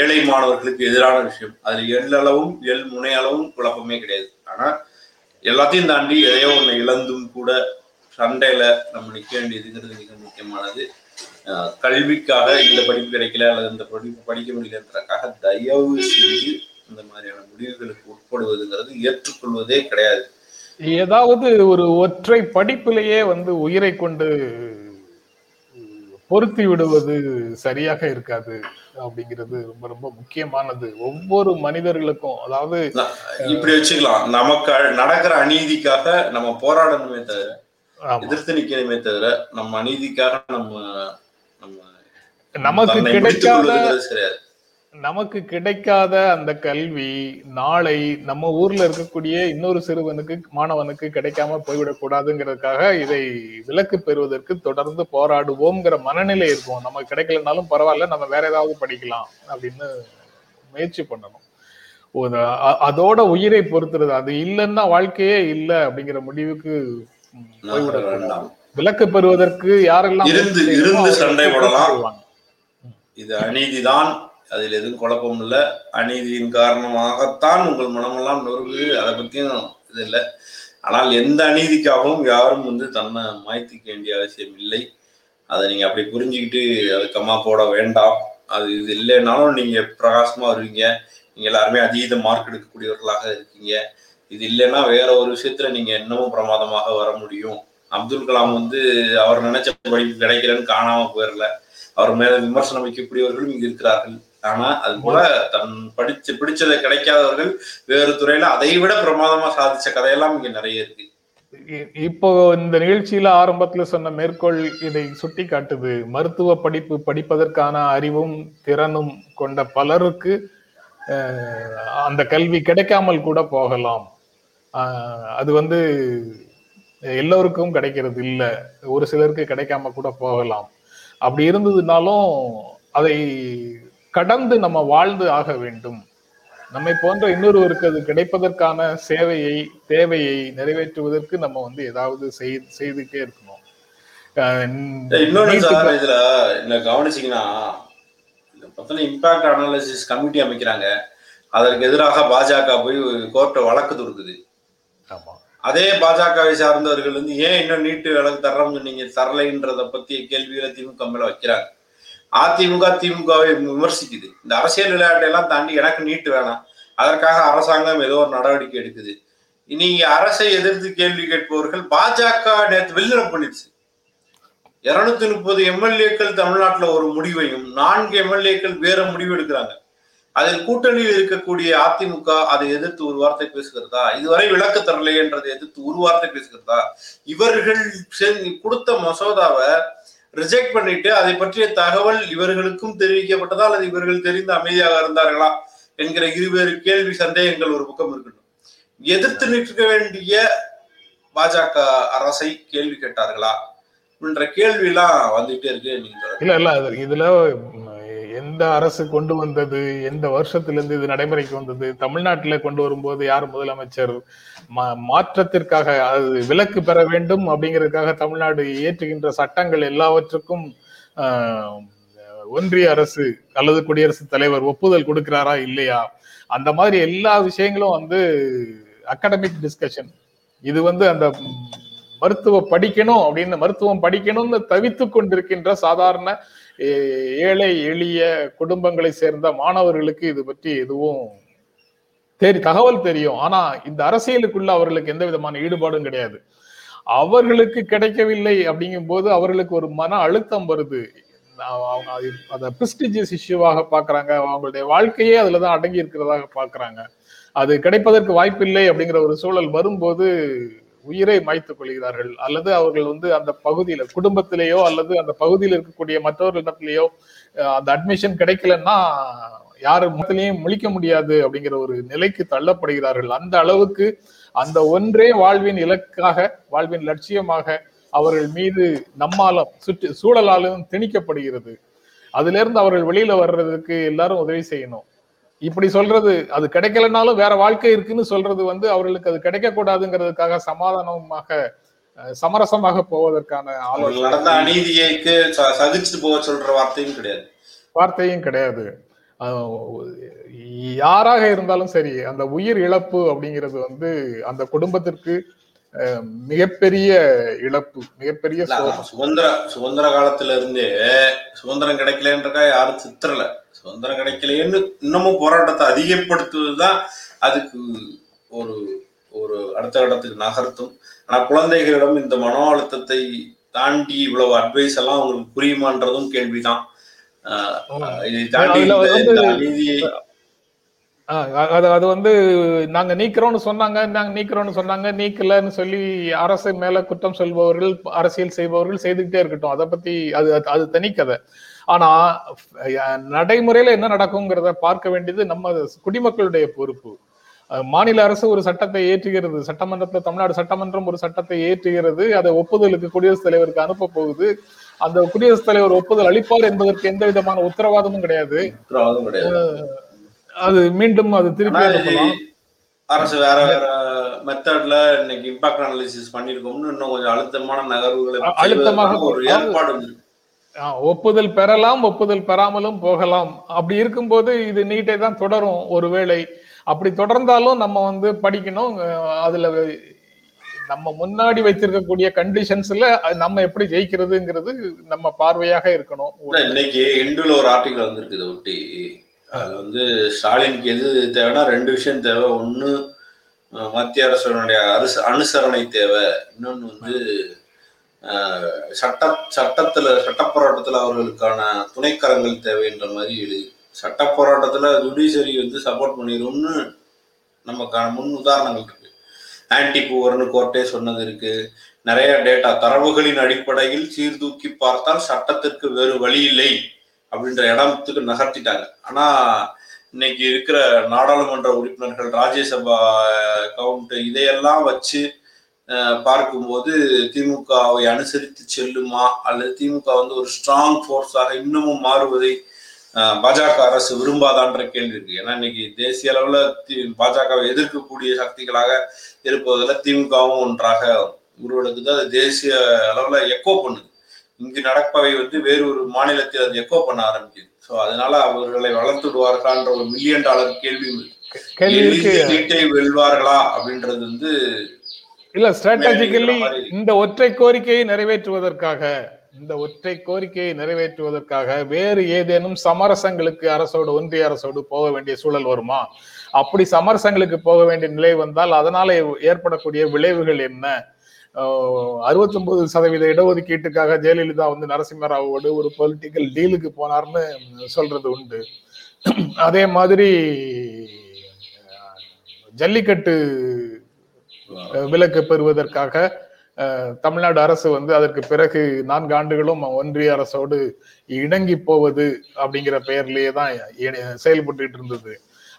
ஏழை மாணவர்களுக்கு எதிரான விஷயம். அதில் எள்ளளவும் எள் முனையளவும் குழப்பமே கிடையாது. ஆனால் எல்லாத்தையும் தாண்டி எதையோ ஒன்று இழந்தும் கூட சண்டையில நம்ம நிற்க வேண்டியதுங்கிறது மிக முக்கியமானது. கல்விக்காக இந்த படிப்பு கிடைக்கல அல்லது இந்த படிப்பு படிக்க முடியலன்றக்காக தயவு செஞ்சு இந்த மாதிரியான முடிவுகளுக்கு உட்படுவதுங்கிறது ஏற்றுக்கொள்வதே கிடையாது. ஏதாவது ஒரு ஒற்றை படிப்பிலேயே வந்து உயிரை கொண்டு பொருத்தி விடுவது சரியாக இருக்காது அப்படிங்கிறது ரொம்ப ரொம்ப முக்கியமானது. ஒவ்வொரு மனிதர்களுக்கும் அதாவது இப்படி வச்சுக்கலாம். நமக்கு நடக்கிற அநீதிக்காக நம்ம போராடணுமே தவிர எதிர்த்து நிக்கணுமே தவிர நம்ம அநீதிக்காக நம்ம நம்ம நமக்கு கிடைக்காத நமக்கு கிடைக்காத அந்த கல்வி நாளை நம்ம ஊர்ல இருக்கக்கூடிய இன்னொரு சிறுவனுக்கு மாணவனுக்கு கிடைக்காம போய்விடக் கூடாதுங்கிறதுக்காக இதை விலக்கு பெறுவதற்கு தொடர்ந்து போராடுவோம்ங்கிற மனநிலை இருக்கும். நமக்கு கிடைக்கலனாலும் பரவாயில்ல நம்ம வேற ஏதாவது படிக்கலாம் அப்படின்னு முயற்சி பண்ணணும். அதோட உயிரை பொறுத்துறது அது இல்லைன்னா வாழ்க்கையே இல்லை அப்படிங்கிற முடிவுக்கு ம், போய்விடக் கூடாது. வேண்டாம். விலக்கு பெறுவதற்கு யாரெல்லாம் இருந்து- சண்டை போடலாம். இது அநீதிதான். அதில் எதுவும் குழப்பம் இல்லை அநீதியின் காரணமாகத்தான் உங்கள் மனமெல்லாம் நொறுங்குது அதை பற்றியும் இது இல்லை. ஆனால் எந்த அநீதிக்காகவும் யாரும் வந்து தன்னை மாய்த்திக்க வேண்டிய அவசியம் இல்லை. அதை நீங்கள் அப்படி புரிஞ்சுக்கிட்டு அதுக்கம்மா போட வேண்டாம். அது இது இல்லைனாலும் நீங்கள் பிரகாசமாக வருவீங்க. நீங்கள் எல்லாருமே அதீத மார்க் எடுக்கக்கூடியவர்களாக இருக்கீங்க. இது இல்லைன்னா வேற ஒரு விஷயத்துல நீங்கள் இன்னமும் பிரமாதமாக வர முடியும். அப்துல் கலாம் வந்து அவர் நினைச்ச படிப்பு கிடைக்கலன்னு காணாம போயிடல அவர் மேல விமர்சனம் வைக்கக்கூடியவர்களும் இங்கு இருக்கிறார்கள். ஆனா அது போல தன் படிச்சு பிடிச்சதை கிடைக்காதவர்கள் வேறு துறையில அதை விட பிரமாதமா சாதிச்ச கதையெல்லாம் இங்க நிறைய இருக்கு. இப்போ இந்த நிகழ்ச்சியில ஆரம்பத்துல சொன்ன மேற்கோள் இதை சுட்டி காட்டுது. மருத்துவ படிப்பு படிப்பதற்கான அறிவும் திறனும் கொண்ட பலருக்கு அந்த கல்வி கிடைக்காமல் கூட போகலாம். அது வந்து எல்லோருக்கும் கிடைக்கிறது இல்லை. ஒரு சிலருக்கு கிடைக்காம கூட போகலாம். அப்படி இருந்ததுனாலும் அதை கடந்து நம்ம வாழ்ந்து ஆக வேண்டும். நம்மை போன்ற இன்னொருவருக்கு அது கிடைப்பதற்கான சேவையை தேவையை நிறைவேற்றுவதற்கு நம்ம வந்து ஏதாவது செய்- செய்துட்டே இருக்கணும். சார் இதுல இந்த கவனிச்சீங்கன்னா இந்த பத்தின இம்பாக்ட் அனாலிசிஸ் கமிட்டி அமைக்கிறாங்க. அதற்கு எதிராக பாஜக போய் கோர்ட்டை வழக்கு தொடுக்குது. ஆமா. அதே பாஜகவை சார்ந்தவர்கள் வந்து ஏன் இன்னும் நீட்டு வழக்கு தர்றோம்னு சொன்னீங்க தரலைன்றத பத்திய கேள்விகளை திமுக மேல வைக்கிறாங்க. அதிமுக திமுகவை விமர்சிக்குது. இந்த அரசியல் விளையாட்டை எல்லாம் தாண்டி எனக்கு நீட்டு வேணாம். அதற்காக அரசாங்கம் ஏதோ ஒரு நடவடிக்கை எடுக்குது. நீங்க அரசை எதிர்த்து கேள்வி கேட்பவர்கள் பாஜக நேற்று வெளிநடப்பு பண்ணிடுச்சு இருநூத்தி முப்பது எம்எல்ஏக்கள் தமிழ்நாட்டுல ஒரு முடிவையும் நான்கு எம்எல்ஏக்கள் வேற முடிவு எடுக்கிறாங்க. அதில் கூட்டணியில் இருக்கக்கூடிய அதிமுக அதை எதிர்த்து ஒரு வார்த்தை பேசுகிறதா? இதுவரை விளக்கு தரலையன்றதை எதிர்த்து ஒரு வார்த்தை பேசுகிறதா? இவர்கள் கொடுத்த மசோதாவை ரிஜெக்ட் பண்ணிட்டு அதை பற்றிய தகவல் இவர்களுக்கும் தெரிவிக்கப்பட்டதா அல்லது இவர்கள் தெரிந்து அமைதியாக இருந்தார்களா என்கிற இருவேறு கேள்வி சந்தேகங்கள் ஒரு பக்கம் இருக்கட்டும் எதிர்த்து நிற்க வேண்டிய பாஜக அரசை கேள்வி கேட்டார்களா? என்ற கேள்வி எல்லாம் வந்துட்டே இருக்கு நீங்க இல்ல இல்ல இதுல எந்த அரசு கொண்டு வந்தது? எந்த வருஷத்திலிருந்து இது நடைமுறைக்கு வந்தது? தமிழ்நாட்டில் கொண்டு வரும்போது யார் முதலமைச்சர்? மா- மாற்றத்திற்காக அது விலக்கு பெற வேண்டும் அப்படிங்கிறதுக்காக தமிழ்நாடு இயற்றுகின்ற சட்டங்கள் எல்லாவற்றுக்கும் ஒன்றிய அரசு அல்லது குடியரசுத் தலைவர் ஒப்புதல் கொடுக்கிறாரா இல்லையா? அந்த மாதிரி எல்லா விஷயங்களும் வந்து அகாடமிக் டிஸ்கஷன் இது வந்து அந்த மருத்துவ படிக்கணும் அப்படின்னு மருத்துவம் படிக்கணும்னு தவித்து கொண்டிருக்கின்ற சாதாரண ஏழை எளிய குடும்பங்களை சேர்ந்த மாணவர்களுக்கு இது பற்றி எதுவும் தெரி தகவல் தெரியும். ஆனா இந்த அரசியலுக்குள்ள அவர்களுக்கு எந்த விதமான ஈடுபாடும் கிடையாது. அவர்களுக்கு கிடைக்கவில்லை அப்படிங்கும் போது அவர்களுக்கு ஒரு மன அழுத்தம் வருது. அவங்க அதை பிரிஸ்டிஜியஸ் இஷ்யூவாக பாக்குறாங்க. அவங்களுடைய வாழ்க்கையே அதுலதான் அடங்கி இருக்கிறதாக பாக்குறாங்க. அது கிடைப்பதற்கு வாய்ப்பில்லை அப்படிங்கிற ஒரு சூழல் வரும்போது உயிரை மாய்த்துக் கொள்கிறார்கள். அல்லது அவர்கள் வந்து அந்த பகுதியில குடும்பத்திலேயோ அல்லது அந்த பகுதியில் இருக்கக்கூடிய மற்றவர்களிடத்திலேயோ அந்த அட்மிஷன் கிடைக்கலன்னா யாரு முகத்திலையும் முழிக்க முடியாது அப்படிங்கிற ஒரு நிலைக்கு தள்ளப்படுகிறார்கள். அந்த அளவுக்கு அந்த ஒன்றே வாழ்வின் இலக்காக வாழ்வின் லட்சியமாக அவர்கள் மீது நம்மாலும் சுற்று சூழலாலும் திணிக்கப்படுகிறது. அதுல இருந்து அவர்கள் வெளியில வர்றதுக்கு எல்லாரும் உதவி செய்யணும். இப்படி சொல்றது அது கிடைக்கலனாலும் வேற வாழ்க்கை இருக்குன்னு சொல்றது வந்து அவர்களுக்கு அது கிடைக்க கூடாதுங்கிறதுக்காக சமாதானமாக சமரசமாக போவதற்கான நடந்த அநீதியைக்கு சகிச்சுட்டு போக சொல்ற வார்த்தையும் கிடையாது. வார்த்தையும் கிடையாது. யாராக இருந்தாலும் சரி அந்த உயிர் இழப்பு அப்படிங்கிறது வந்து அந்த குடும்பத்திற்கு அஹ், மிகப்பெரிய இழப்பு மிகப்பெரிய சுதந்திர சுதந்திர காலத்துல இருந்தே சுதந்திரம் கிடைக்கலன்றக்கா யாரும் சித்திரல. சுதந்திரம் கிடைக்கலையேன்னு இன்னமும் போராட்டத்தை அதிகப்படுத்துவதுதான் அதுக்கு ஒரு ஒரு அடுத்த இடத்துக்கு நகர்த்தும். ஆனா குழந்தைகளிடம் இந்த மன அழுத்தத்தை தாண்டி இவ்வளவு அட்வைஸ் எல்லாம் உங்களுக்கு புரியுமான்றதும் கேள்விதான். இதை தாண்டி இந்த- அநீதியை அது அது வந்து நாங்க நீக்கிறோம்னு சொன்னாங்க நாங்க நீக்கிறோம்னு சொன்னாங்க நீக்கலன்னு சொல்லி அரசு மேல குற்றம் சொல்பவர்கள் அரசியல் செய்பவர்கள் செய்துக்கிட்டே இருக்கட்டும். அதை பத்தி அது அது- அது தனிக்கதை ஆனா நடைமுறையில என்ன நடக்குங்கிறத பார்க்க வேண்டியது நம்ம குடிமக்களுடைய பொறுப்பு. மாநில அரசு ஒரு சட்டத்தை ஏற்றுகிறது சட்டமன்றத்துல தமிழ்நாடு சட்டமன்றம் ஒரு சட்டத்தை ஏற்றுகிறது அதை ஒப்புதலுக்கு குடியரசுத் தலைவருக்கு அனுப்ப போகுது. அந்த குடியரசுத் தலைவர் ஒப்புதல் அளிப்பார் என்பதற்கு எந்த விதமான உத்தரவாதமும் கிடையாது. அது மீண்டும் அது திருப்பி அரசு வேற வேற மெத்தட்ல இன்னைக்கு இம்பாக்ட் அனாலிசிஸ் பண்ணிருக்கோம்னு இன்னும் கொஞ்சம் அழுத்தமான நகர்வுகளை அழுத்தமாக ஒரு ஏற்பாடு ஒப்புதல் பெறலாம் ஒப்புதல் பெறாமலும் போகலாம். அப்படி இருக்கும்போது இது நீட்டை தான் தொடரும் ஒருவேளை. அப்படி தொடர்ந்தாலும் நம்ம வந்து படிக்கணும். அதுல நம்ம முன்னாடி வைத்திருக்கக்கூடிய கண்டிஷன்ஸ்ல நம்ம எப்படி ஜெயிக்கிறதுங்கிறது நம்ம பார்வையாக இருக்கணும். இன்னைக்கு இந்துல ஒரு ஆர்டிகல் வந்திருக்கு இதை ஒட்டி. அது வந்து ஸ்டாலினுக்கு எது தேவைன்னா ரெண்டு விஷயம் தேவை. அஹ், மத்திய அரசுடைய அரசு அனுசரணை தேவை. இன்னொன்னு வந்து சட்ட சட்டத்துல சட்ட போராட்டத்துல அவர்களுக்கான துணைக்கரங்கள் தேவைன்ற மாதிரி எழுதி சட்ட போராட்டத்துல ஜுடிஷரி வந்து சப்போர்ட் பண்ணிடும்னு நமக்கான முன் உதாரணங்கள் இருக்கு. ஆன்டி பூவர்னு கோர்ட்டே சொன்னது இருக்கு. நிறைய டேட்டா தரவுகளின் அடிப்படையில் சீர்தூக்கி பார்த்தால் சட்டத்திற்கு வேறு வழி இல்லை அப்படின்ற இடத்துக்கு நகர்த்திட்டாங்க. ஆனா இன்னைக்கு இருக்கிற நாடாளுமன்ற உறுப்பினர்கள் ராஜ்யசபா கவுண்ட் இதையெல்லாம் வச்சு பார்க்கும்போது திமுகவை அனுசரித்து செல்லுமா? அல்லது திமுக வந்து ஒரு ஸ்ட்ராங் ஃபோர்ஸாக இன்னமும் மாறுவதை பாஜக அரசு விரும்பாதான்ற கேள்வி இருக்கு. ஏன்னா இன்னைக்கு தேசிய அளவுல தி- பாஜகவை எதிர்க்கக்கூடிய சக்திகளாக இருப்பதில் திமுகவும் ஒன்றாக உருவெடுக்குது. அது தேசிய அளவுல எக்கோ பண்ணுது. இங்கு நடப்பவை வந்து வேறு ஒரு மாநிலத்தில் அது எக்கோ பண்ண ஆரம்பிக்குது. ஸோ அதனால அவர்களை வளர்த்து விடுவார்களான்ற ஒரு மில்லியன் டாலர் கேள்வி கேள்வி இருக்கு. வெல்வார்களா? அப்படின்றது வந்து இல்ல ஸ்ட்ராட்டஜிக்கலி. இந்த ஒற்றை கோரிக்கையை நிறைவேற்றுவதற்காக இந்த ஒற்றை கோரிக்கையை நிறைவேற்றுவதற்காக வேறு ஏதேனும் சமரசங்களுக்கு அரசோடு ஒன்றிய அரசோடு போக வேண்டிய சூழல் வருமா? அப்படி சமரசங்களுக்கு போக வேண்டிய நிலை வந்தால் அதனால ஏற்படக்கூடிய விளைவுகள் என்ன? அறுபத்தி ஒன்பது சதவீத இடஒதுக்கீட்டுக்காக ஜெயலலிதா வந்து நரசிம்மராவோடு ஒரு பொலிட்டிக்கல் டீலுக்கு போனார்னு சொல்றது உண்டு. அதே மாதிரி ஜல்லிக்கட்டு விலக்கு பெறுவதற்காக தமிழ்நாடு அரசு வந்து அதற்கு பிறகு நான்கு ஆண்டுகளும் ஒன்றிய அரசோடு இணங்கி போவது அப்படிங்கிற பெயர்லயே தான் செயல்பட்டுட்டு இருந்தது.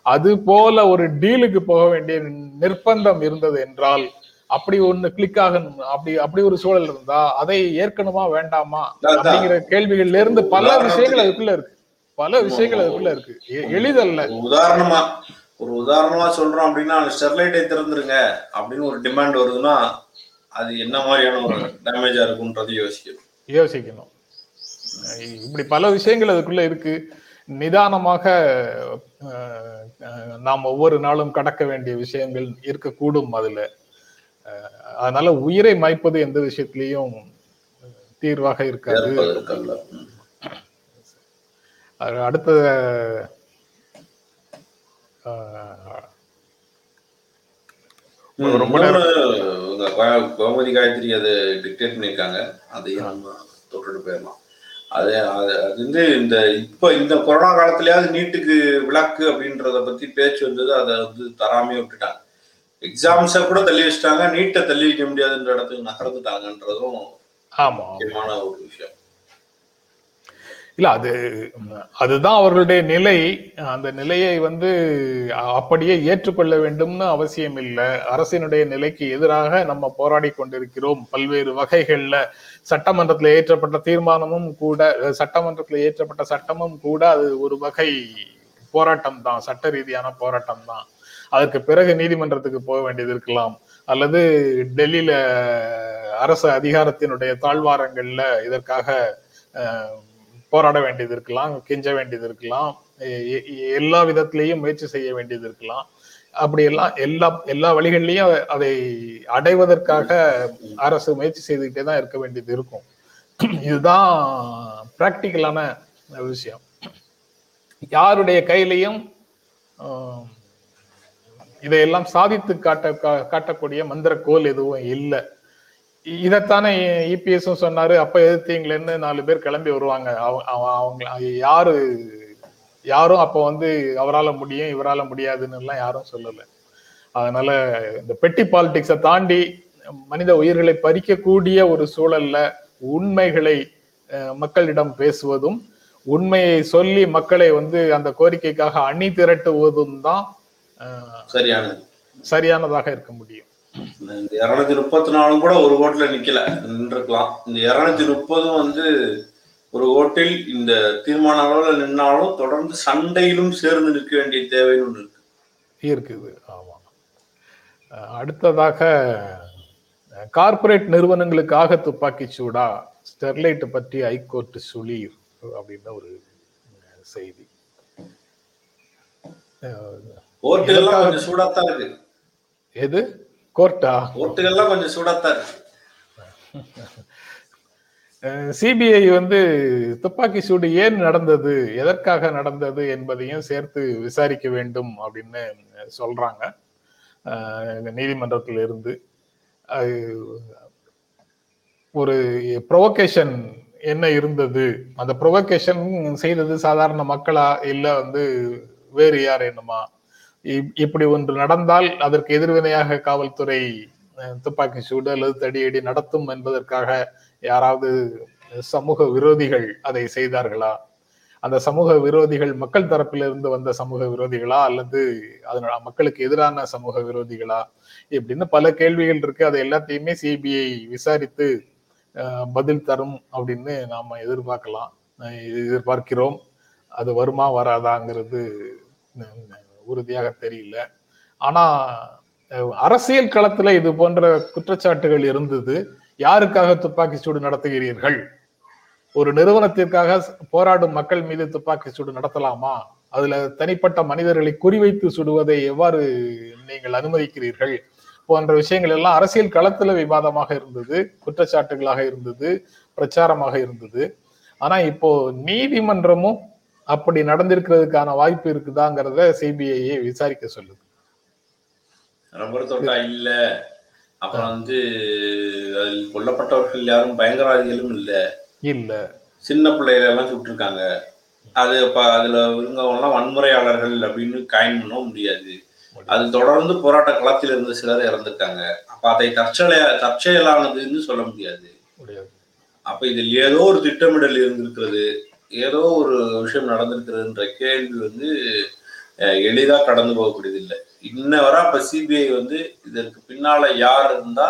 அது போல ஒரு டீலுக்கு போக வேண்டிய நிர்பந்தம் இருந்தது என்றால் அப்படி ஒண்ணு கிளிக் ஆகணும் அப்படி அப்படி ஒரு சூழல் இருந்தா அதை ஏற்கணுமா வேண்டாமா. அப்படிங்கிற கேள்விகள்ல இருந்து பல விஷயங்கள் அதுக்குள்ள இருக்கு. பல விஷயங்கள் அதுக்குள்ள இருக்கு. எளிதல்ல. உதாரணமா ஒரு உதாரணமா சொல்றோம் அப்படின்னா ஸ்டெர்லைட்டை திறந்துருங்க அப்படின்னு ஒரு டிமாண்ட் வருதுன்னா அது என்ன மாதிரியான ஒரு டேமேஜா இருக்கும்ன்றது யோசிக்கணும். யோசிக்கணும். இப்படி பல விஷயங்கள் அதுக்குள்ள இருக்கு. நிதானமாக நாம் ஒவ்வொரு நாளும் கடக்க வேண்டிய விஷயங்கள் இருக்கக்கூடும் அதுல. அதனால உயிரை மாய்ப்பது எந்த விஷயத்திலையும் தீர்வாக இருக்காது. அடுத்த ரொம்ப கோமதி காயத்ரி அதை டிக்டேட் பண்ணியிருக்காங்க. அதையும் நம்ம தொட்டுட்டு போயிடலாம் அது அது வந்து இந்த இப்போ இந்த கொரோனா காலத்துலயாவது நீட்டுக்கு விளக்கு அப்படின்றத பத்தி பேச்சு வந்தது அதை வந்து தராமே விட்டுட்டாங்க. எக்ஸாம்ஸை கூட தள்ளி வச்சுட்டாங்க. நீட்டை தள்ளி வைக்க முடியாதுன்ற இடத்துக்கு நகர்ந்துட்டாங்கன்றதும் ஆமா. முக்கியமான ஒரு விஷயம். இல்ல அது அதுதான் அவர்களுடைய நிலை. அந்த நிலையை வந்து அப்படியே ஏற்றுக்கொள்ள வேண்டும்னு அவசியம் இல்லை. அரசினுடைய நிலைக்கு எதிராக நம்ம போராடி கொண்டிருக்கிறோம். பல்வேறு வகைகள்ல சட்டமன்றத்தில் ஏற்றப்பட்ட தீர்மானமும் கூட சட்டமன்றத்தில் ஏற்றப்பட்ட சட்டமும் கூட அது ஒரு வகை போராட்டம் தான். சட்ட ரீதியான போராட்டம் தான். அதற்கு பிறகு நீதிமன்றத்துக்கு போக வேண்டியது இருக்கலாம். அல்லது டெல்லியில அரசு அதிகாரத்தினுடைய தாழ்வாரங்கள்ல இதற்காக போராட வேண்டியது இருக்கலாம் கெஞ்ச வேண்டியது இருக்கலாம் எ- எல்லா விதத்திலையும் முயற்சி செய்ய வேண்டியது இருக்கலாம். அப்படி எல்லாம் எல்லா எல்லா வழிகள்லயும் அதை அடைவதற்காக அரசு முயற்சி செய்துக்கிட்டே தான் இருக்க வேண்டியது இருக்கும். இதுதான் பிராக்டிக்கலான விஷயம். யாருடைய கையிலையும் இதையெல்லாம் சாதித்து காட்ட கா- காட்டக்கூடிய மந்திர கோல் எதுவும் இல்லை. இதைத்தானே இபிஎஸும் சொன்னாரு அப்ப எதிர்த்தீங்களேன்னு நாலு பேர் கிளம்பி வருவாங்க அவ- அவ- அவங்க யாரு யாரும் அப்ப வந்து அவரால முடியும் இவரால முடியாதுன்னு எல்லாம் யாரும் சொல்லல அதனால இந்த பெட்டி பாலிடிக்ஸை தாண்டி மனித உயிர்களை பறிக்கக்கூடிய ஒரு சூழல்ல உண்மைகளை மக்களிடம் பேசுவதும் உண்மையை சொல்லி மக்களை வந்து அந்த கோரிக்கைக்காக அணி திரட்டுவதும் தான் சரியானதாக இருக்க முடியும் இந்த இருநூத்தி முப்பத்தி நாலும் கூட ஒரு ஓட்டுல நிக்கல. நின்றுக்கலாம் இந்த இருநூத்தி முப்பதும் வந்து ஒரு ஓட்டில் இந்த தீர்மான அளவுல நின்னாலும் தொடர்ந்து சண்டையிலும் சேர்ந்து நிற்க வேண்டிய தேவைன்னு ஒண்ணு இருக்கு. இருக்குது. ஆமா. அடுத்ததாக கார்ப்பரேட் நிறுவனங்களுக்காக துப்பாக்கி சூடா ஸ்டெர்லைட் பற்றி ஹைகோர்ட் சுளீர் அப்படின்னு ஒரு செய்தி. எது? கோர்ட்டா? கோர்ட்டுகள்லாம் கொஞ்சம் சூடாத்தான் சிபிஐ வந்து துப்பாக்கி சூடு ஏன் நடந்தது? எதற்காக நடந்தது என்பதையும் சேர்த்து விசாரிக்க வேண்டும் அப்படின்னு சொல்றாங்க. நீதிமன்றத்தில் இருந்து. ஒரு ப்ரொவோகேஷன் என்ன இருந்தது? அந்த ப்ரொவோகேஷன் செய்தது சாதாரண மக்களா? இல்ல வந்து வேறு யார் என்னமா? இப்படி ஒன்று நடந்தால் அதற்கு எதிர்வினையாக காவல்துறை துப்பாக்கி சூடு அல்லது தடியடி நடத்தும் என்பதற்காக யாராவது சமூக விரோதிகள் அதை செய்தார்களா? அந்த சமூக விரோதிகள் மக்கள் தரப்பிலிருந்து வந்த சமூக விரோதிகளா? அல்லது அதனோட மக்களுக்கு எதிரான சமூக விரோதிகளா? இப்படின்னு பல கேள்விகள் இருக்கு. அதை எல்லாத்தையுமே சிபிஐ விசாரித்து பதில் தரும் அப்படின்னு நாம எதிர்பார்க்கலாம். எதிர்பார்க்கிறோம். அது வருமா வராதாங்கிறது உறுதியாக தெரியல. ஆனா அரசியல் களத்துல இது போன்ற குற்றச்சாட்டுகள் இருந்தது. யாருக்காக துப்பாக்கி சூடு நடத்துகிறீர்கள்? ஒரு நிறுவனத்திற்காக போராடும் மக்கள் மீது துப்பாக்கி சூடு நடத்தலாமா? அதுல தனிப்பட்ட மனிதர்களை குறிவைத்து சுடுவதை எவ்வாறு நீங்கள் அனுமதிக்கிறீர்கள்? போன்ற விஷயங்கள் எல்லாம் அரசியல் களத்துல விவாதமாக இருந்தது குற்றச்சாட்டுகளாக இருந்தது பிரச்சாரமாக இருந்தது. ஆனா இப்போ நீதிமன்றமும் அப்படி நடந்திருக்கிறதுக்கான வாய்ப்பு இருக்குதாங்கிறத சிபிஐயே விசாரிக்க சொல்லுது. ரப்பர் தோட்டா இல்ல. அப்புறம் வந்து அதில் கொல்லப்பட்டவர்கள் யாரும் பயங்கரவாதிகளும் இல்ல. இல்ல. சின்ன பிள்ளைகளை எல்லாம் சுட்டிருக்காங்க. அது அதுல இருந்தவங்க எல்லாம் வன்முறையாளர்கள் அப்படின்னு காயின் பண்ண முடியாது. அது தொடர்ந்து போராட்ட களத்தில் இருந்த சிலர் இறந்திருக்காங்க. அப்ப அதை தற்செயல தற்செயலானதுன்னு சொல்ல முடியாது. அப்ப இதில் ஏதோ ஒரு திட்டமிடல் இருந்திருக்கிறது. ஏதோ ஒரு விஷயம் நடந்திருக்கிறதுன்ற கேள்வி வந்து அஹ், எளிதா கடந்து போகக்கூடியது இல்லை இன்ன வர அப்ப சிபிஐ வந்து இதற்கு பின்னால யார் இருந்தா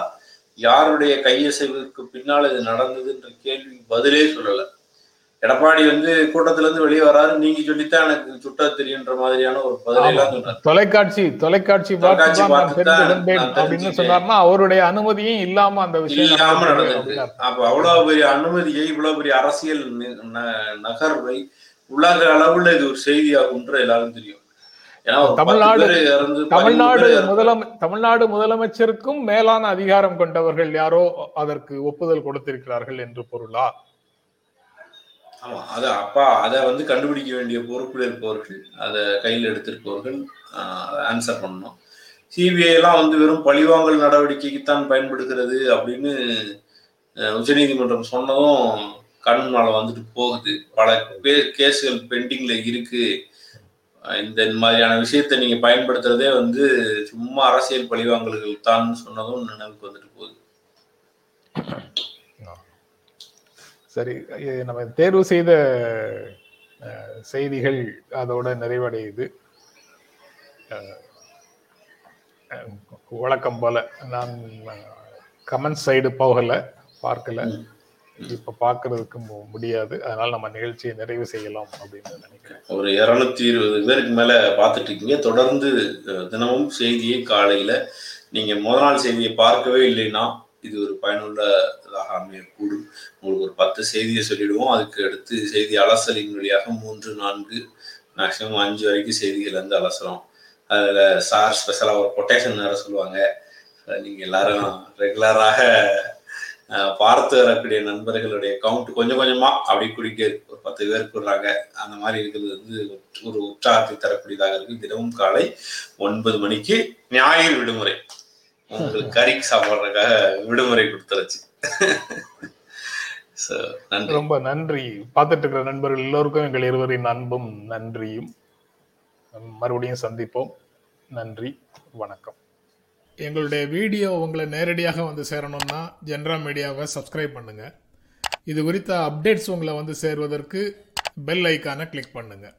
யாருடைய கையசைவுக்கு பின்னால இது நடந்ததுன்ற கேள்விக்கு பதிலே சொல்லலை. எடப்பாடி வந்து கூட்டத்துல இருந்து வெளியே வராரு. நீங்க சொல்லித்தான் எனக்கு சுட்ட தெரியுன்ற மாதிரியான ஒரு சொன்னார். தொலைக்காட்சி தொலைக்காட்சி அப்படின்னு. சொன்னார்னா அவருடைய அனுமதியும் இல்லாம அந்த விஷயம் இல்லாம நடந்தது. அப்ப அவ்வளவு பெரிய அனுமதியை இவ்வளவு பெரிய அரசியல் நகர்வை உலக அளவுல இது ஒரு செய்தியாகும்ன்ற எல்லாரும் தெரியும். தமிழ்நாடு- தமிழ்நாடு முதலமை தமிழ்நாடு முதலமைச்சருக்கும் மேலான அதிகாரம் கொண்டவர்கள் யாரோ அதற்கு ஒப்புதல் கொடுத்திருக்கிறார்கள் என்று பொருளா? ஆமாம் அது அப்பா அதை வந்து கண்டுபிடிக்க வேண்டிய பொறுப்பில் இருப்பவர்கள் அதை கையில் எடுத்திருப்பவர்கள் ஆன்சர் பண்ணணும். சிபிஐலாம் வந்து வெறும் பழிவாங்கல் நடவடிக்கைக்கு தான் பயன்படுகிறது அப்படின்னு உச்சநீதிமன்றம் சொன்னதும் கண் மேல வந்துட்டு போகுது. பல கேஸ்கள் பெண்டிங்ல இருக்கு. இருக்குது இந்த மாதிரியான விஷயத்தை நீங்க பயன்படுத்துறதே வந்து சும்மா அரசியல் பழிவாங்கல்கள் தான் சொன்னதும் நினைவுக்கு வந்துட்டு போகுது. சரி நம்ம தேர்வு செய்த செய்திகள் அதோட நிறைவடையுது. வழக்கம் போல நான் கமெண்ட் சைடு போகல பார்க்கல. இப்ப பார்க்கிறதுக்கு மு- முடியாது. அதனால நம்ம நிகழ்ச்சியை நிறைவு செய்யலாம் அப்படின்னு நினைக்கிறேன். ஒரு இருநூத்தி இருபது பேருக்கு மேல பார்த்துட்டு இருக்கீங்க தொடர்ந்து தினமும் செய்தியை காலையில நீங்க முதல் நாள் செய்தியை பார்க்கவே இல்லைன்னா இது ஒரு பயனுள்ளதாக அமையக்கூடும். உங்களுக்கு ஒரு பத்து செய்தியை சொல்லிடுவோம். அதுக்கு அடுத்து செய்தி அலசலின் வழியாக மூன்று நான்கு மேக்சிமம் அஞ்சு வரைக்கும் செய்திகள் வந்து அலசலாம். அதில் சார் ஸ்பெஷலாக ஒரு கொட்டேஷன் வேற சொல்லுவாங்க. நீங்கள் எல்லாரும் ரெகுலராக பார்த்து வரக்கூடிய நண்பர்களுடைய கவுண்ட் கொஞ்சம் கொஞ்சமாக அப்படி குடிக்க ஒரு பத்து பேர் கூடுறாங்க அந்த மாதிரி இருக்கிறது வந்து ஒரு உற்சாகத்தை தரக்கூடியதாக இருக்கு. தினமும் காலை ஒன்பது மணிக்கு ஞாயிறு விடுமுறை. உங்களுக்கு கறிக்கு சாப்பிட்றதுக்காக விடுமுறை கொடுத்துருச்சு. ரொம்ப நன்றி. பார்த்துட்டு இருக்கிற நண்பர்கள் எல்லோருக்கும் எங்கள் இருவரின் அன்பும் நன்றியும். மறுபடியும் சந்திப்போம். நன்றி. வணக்கம். எங்களுடைய வீடியோ உங்களை நேரடியாக வந்து சேரணும்னா ஜென்ரா மீடியாவை சப்ஸ்கிரைப் பண்ணுங்கள் இது குறித்த அப்டேட்ஸ் உங்களை வந்து சேர்வதற்கு பெல் ஐக்கானை கிளிக் பண்ணுங்கள்